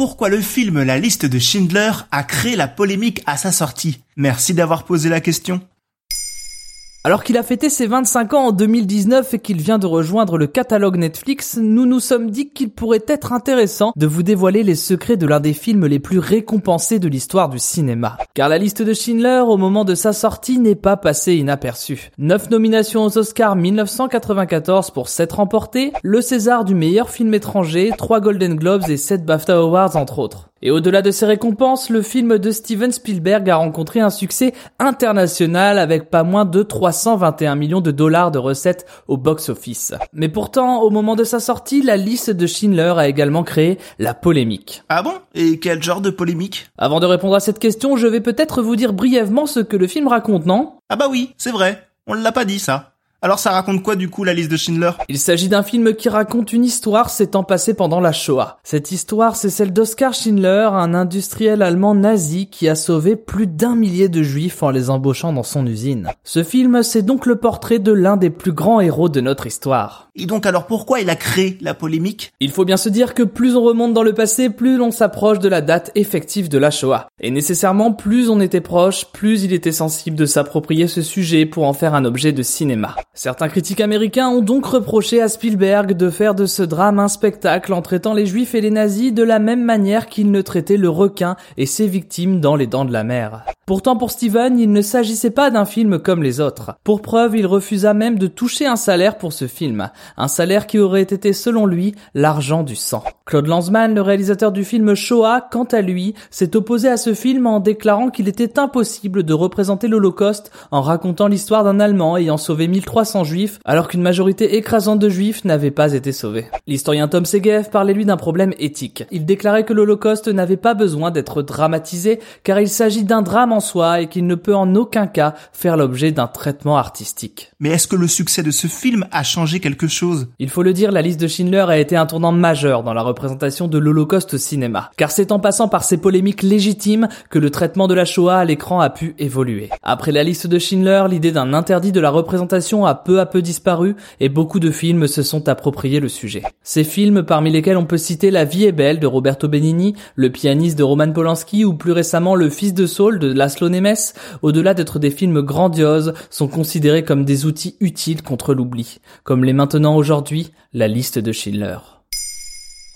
Pourquoi le film La liste de Schindler a créé la polémique à sa sortie Merci d'avoir posé la question. Alors qu'il a fêté ses 25 ans en 2019 et qu'il vient de rejoindre le catalogue Netflix, nous nous sommes dit qu'il pourrait être intéressant de vous dévoiler les secrets de l'un des films les plus récompensés de l'histoire du cinéma. Car la liste de Schindler, au moment de sa sortie, n'est pas passée inaperçue. 9 nominations aux Oscars 1994 pour 7 remportés, le César du meilleur film étranger, 3 Golden Globes et 7 BAFTA Awards entre autres. Et au-delà de ces récompenses, le film de Steven Spielberg a rencontré un succès international avec pas moins de 321 millions de dollars de recettes au box-office. Mais pourtant, au moment de sa sortie, la liste de Schindler a également créé la polémique. Ah bon? Et quel genre de polémique? Avant de répondre à cette question, je vais peut-être vous dire brièvement ce que le film raconte, non? Ah bah oui, c'est vrai. On l'a pas dit ça. Alors ça raconte quoi du coup la liste de Schindler? Il s'agit d'un film qui raconte une histoire s'étant passée pendant la Shoah. Cette histoire, c'est celle d'Oskar Schindler, un industriel allemand nazi qui a sauvé plus d'un millier de juifs en les embauchant dans son usine. Ce film, c'est donc le portrait de l'un des plus grands héros de notre histoire. Et donc alors pourquoi il a créé la polémique? Il faut bien se dire que plus on remonte dans le passé, plus l'on s'approche de la date effective de la Shoah. Et nécessairement, plus on était proche, plus il était sensible de s'approprier ce sujet pour en faire un objet de cinéma. Certains critiques américains ont donc reproché à Spielberg de faire de ce drame un spectacle en traitant les juifs et les nazis de la même manière qu'il ne traitait le requin et ses victimes dans Les Dents de la Mer. Pourtant pour Steven, il ne s'agissait pas d'un film comme les autres. Pour preuve, il refusa même de toucher un salaire pour ce film. Un salaire qui aurait été selon lui l'argent du sang. Claude Lanzmann, le réalisateur du film Shoah, quant à lui, s'est opposé à ce film en déclarant qu'il était impossible de représenter l'Holocauste en racontant l'histoire d'un Allemand ayant sauvé 1300 juifs alors qu'une majorité écrasante de juifs n'avait pas été sauvée. L'historien Tom Segev parlait lui d'un problème éthique. Il déclarait que l'Holocauste n'avait pas besoin d'être dramatisé car il s'agit d'un drame en soi et qu'il ne peut en aucun cas faire l'objet d'un traitement artistique. Mais est-ce que le succès de ce film a changé quelque chose? Il faut le dire, la liste de Schindler a été un tournant majeur dans la représentation de l'Holocauste au cinéma. Car c'est en passant par ces polémiques légitimes que le traitement de la Shoah à l'écran a pu évoluer. Après la liste de Schindler, l'idée d'un interdit de la représentation a peu à peu disparu et beaucoup de films se sont appropriés le sujet. Ces films, parmi lesquels on peut citer La vie est belle de Roberto Benigni, Le pianiste de Roman Polanski ou plus récemment Le fils de Saul de Laszlo Nemes, au-delà d'être des films grandioses, sont considérés comme des outils utiles contre l'oubli, comme l'est maintenant aujourd'hui la liste de Schindler.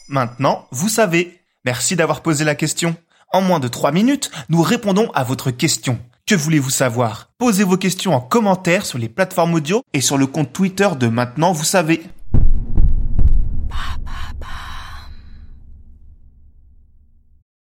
Maintenant, vous savez. Merci d'avoir posé la question. En moins de 3 minutes, nous répondons à votre question. Que voulez-vous savoir? Posez vos questions en commentaire sur les plateformes audio et sur le compte Twitter de Maintenant, vous savez.